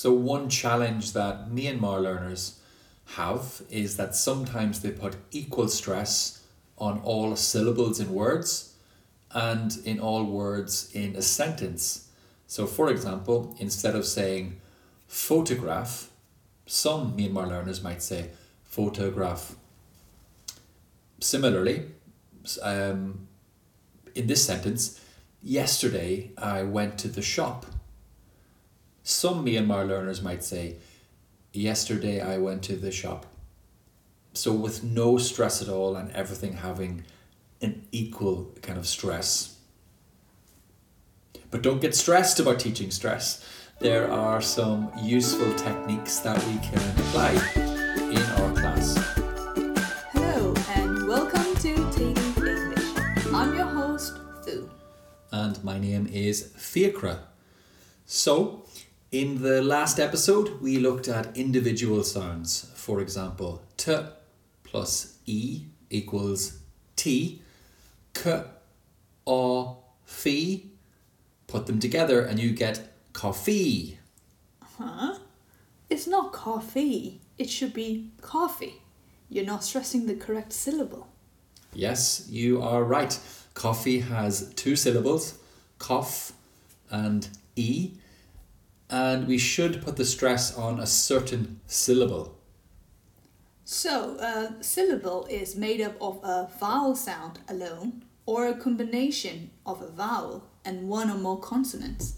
So, one challenge that Myanmar learners have is that sometimes they put equal stress on all syllables in words and in all words in a sentence. So, for example, instead of saying photograph, some Myanmar learners might say photograph. Similarly, um, in this sentence, yesterday I went to the shop. Some Myanmar learners might say, yesterday I went to the shop. So, with no stress at all and everything having an equal kind of stress. But don't get stressed about teaching stress. There are some useful techniques that we can apply in our class. Hello and welcome to Taking English. I'm your host, Thu. And my name is Fiachra. So, in the last episode, we looked at individual sounds. For example, t plus e equals t, k, o, fi. Put them together and you get coffee. Huh? It's not coffee. It should be coffee. You're not stressing the correct syllable. Yes, you are right. Coffee has two syllables, cough and e, and we should put the stress on a certain syllable. So, a syllable is made up of a vowel sound alone or a combination of a vowel and one or more consonants.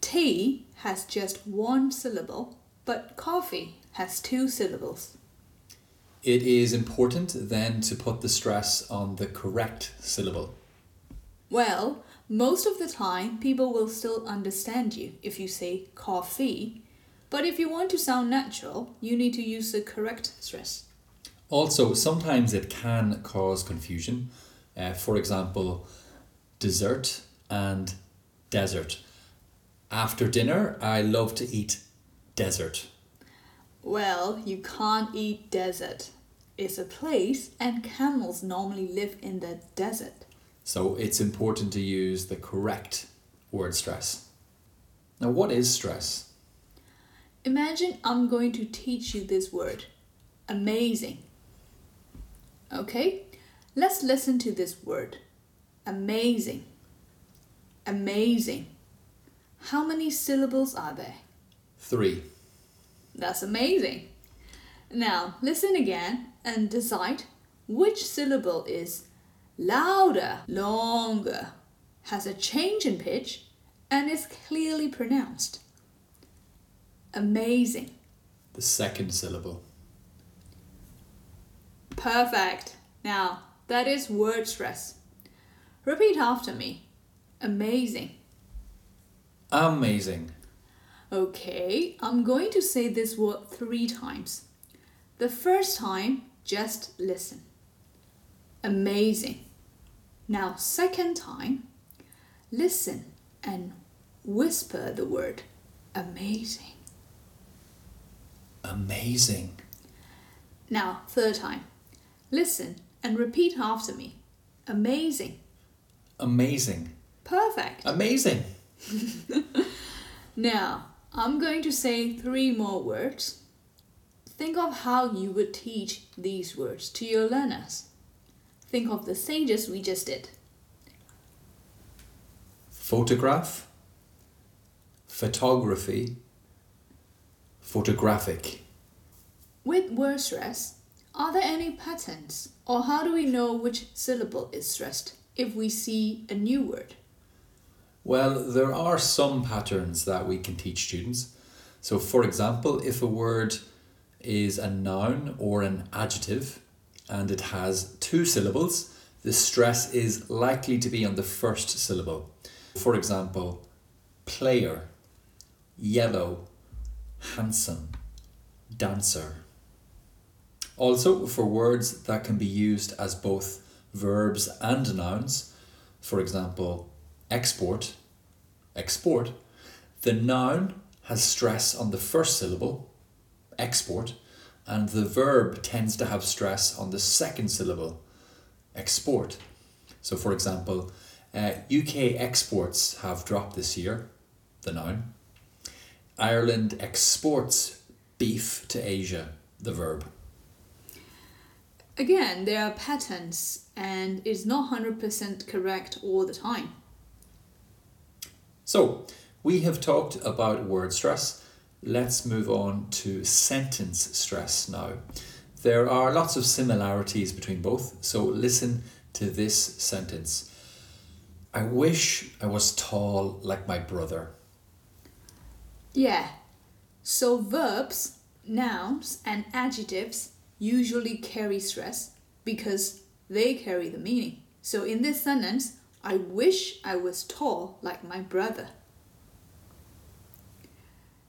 Tea has just one syllable, but coffee has two syllables. It is important then to put the stress on the correct syllable. Well, most of the time people will still understand you if you say coffee, but if you want to sound natural, you need to use the correct stress. Also, sometimes it can cause confusion. Uh, for example, dessert and desert. After dinner, I love to eat desert. Well, you can't eat desert. It's a place, and camels normally live in the desert. So it's important to use the correct word stress. Now, what is stress? Imagine I'm going to teach you this word amazing. Okay, let's listen to this word amazing. Amazing. How many syllables are there? Three. That's amazing. Now, listen again and decide which syllable is louder, longer, has a change in pitch, and is clearly pronounced. Amazing. The second syllable. Perfect. Now, that is word stress. Repeat after me. Amazing. Amazing. Okay, I'm going to say this word three times. The first time, just listen. Amazing. Now, second time, listen and whisper the word amazing. Amazing. Now, third time, listen and repeat after me. Amazing. Amazing. Perfect. Amazing. Now, I'm going to say three more words. Think of how you would teach these words to your learners. Think of the stages we just did. Photograph. Photography. Photographic. With word stress, are there any patterns? Or how do we know which syllable is stressed if we see a new word? Well, there are some patterns that we can teach students. So, for example, if a word is a noun or an adjective and it has two syllables, the stress is likely to be on the first syllable. For example, player, yellow, handsome, dancer. Also, for words that can be used as both verbs and nouns, for example, export, export, the noun has stress on the first syllable, export, and the verb tends to have stress on the second syllable, export. So, for example, uh, UK exports have dropped this year, the noun. Ireland exports beef to Asia, the verb. Again, there are patterns and it's not 100% correct all the time. So, we have talked about word stress. Let's move on to sentence stress now. There are lots of similarities between both, so listen to this sentence. I wish I was tall like my brother. Yeah. So verbs, nouns, and adjectives usually carry stress because they carry the meaning. So in this sentence, I wish I was tall like my brother.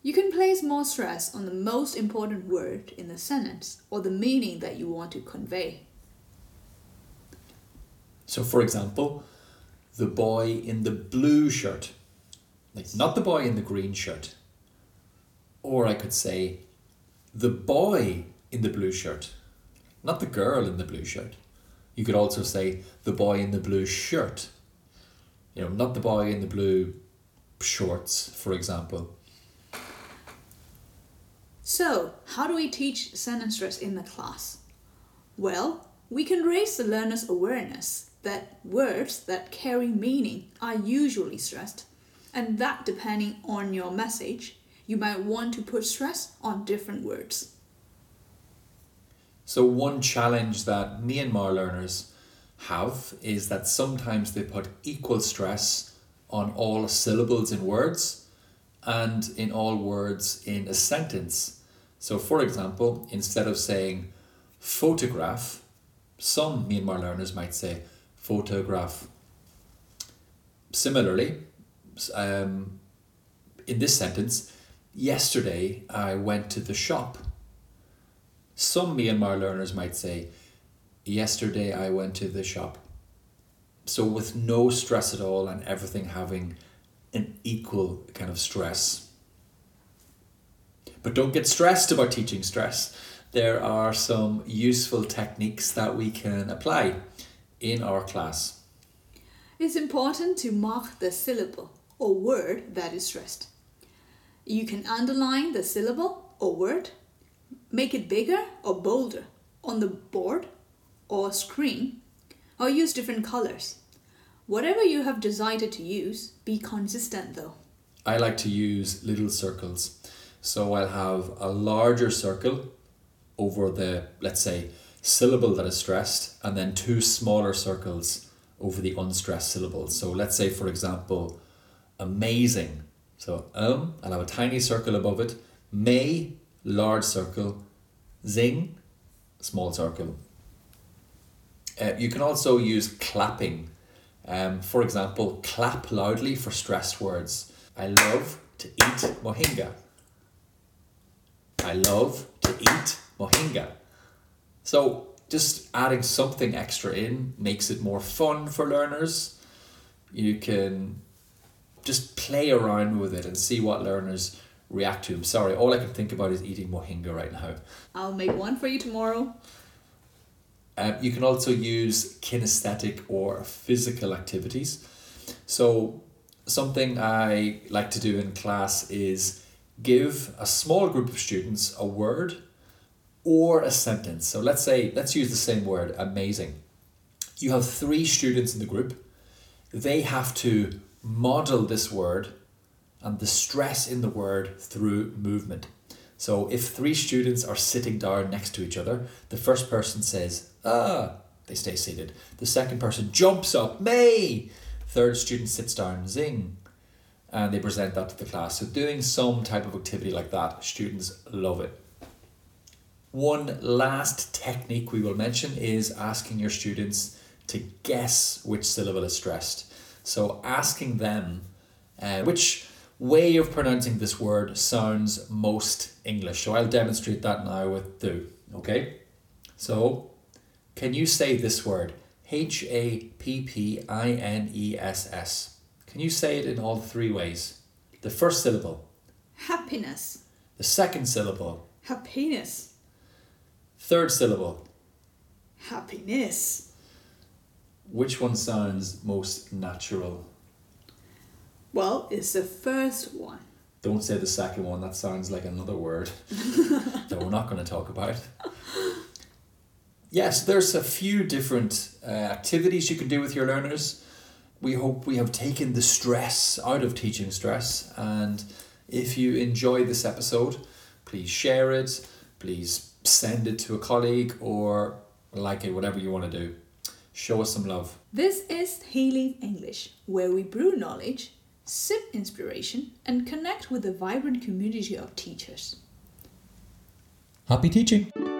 You can place more stress on the most important word in the sentence or the meaning that you want to convey. So, for example, the boy in the blue shirt, like not the boy in the green shirt. Or I could say, the boy in the blue shirt, not the girl in the blue shirt. You could also say, the boy in the blue shirt. You know, not the boy in the blue shorts, for example. So, how do we teach sentence stress in the class? Well, we can raise the learner's awareness that words that carry meaning are usually stressed, and that depending on your message, you might want to put stress on different words. So, one challenge that Myanmar learners have is that sometimes they put equal stress on all syllables in words and in all words in a sentence. So, for example, instead of saying photograph, some Myanmar learners might say photograph. Similarly, um, in this sentence, yesterday I went to the shop. Some Myanmar learners might say, yesterday I went to the shop. So, with no stress at all and everything having an equal kind of stress. But don't get stressed about teaching stress. There are some useful techniques that we can apply in our class. It's important to mark the syllable or word that is stressed. You can underline the syllable or word, make it bigger or bolder on the board or screen, or use different colors. Whatever you have decided to use, be consistent though. I like to use little circles. So I'll have a larger circle over the, let's say, syllable that is stressed, and then two smaller circles over the unstressed syllables. So let's say, for example, amazing. So um, I'll have a tiny circle above it. May, large circle. Zing, small circle. Uh, you can also use clapping um, for example, clap loudly for stressed words. I love to eat mohinga. I love to eat mohinga. So just adding something extra in makes it more fun for learners. You can just play around with it and see what learners react to. I'm sorry, all I can think about is eating mohinga right now. I'll make one for you tomorrow. Um, you can also use kinesthetic or physical activities. So, something I like to do in class is give a small group of students a word or a sentence. So, let's say, let's use the same word, amazing. You have three students in the group, they have to model this word and the stress in the word through movement. So if three students are sitting down next to each other, the first person says, ah, they stay seated. The second person jumps up, may. Third student sits down, zing. And they present that to the class. So doing some type of activity like that, students love it. One last technique we will mention is asking your students to guess which syllable is stressed. So asking them uh, which way of pronouncing this word sounds most English. So I'll demonstrate that now with do. Okay? So, can you say this word? H A P P I N E S S. Can you say it in all three ways? The first syllable. Happiness. The second syllable. Happiness. Third syllable. Happiness. Which one sounds most natural? Well, it's the first one. Don't say the second one, that sounds like another word that we're not going to talk about. Yes, there's a few different uh, activities you can do with your learners. We hope we have taken the stress out of teaching stress. And if you enjoy this episode, please share it, please send it to a colleague or like it, whatever you want to do. Show us some love. This is Healy English, where we brew knowledge, sip inspiration, and connect with a vibrant community of teachers. Happy teaching!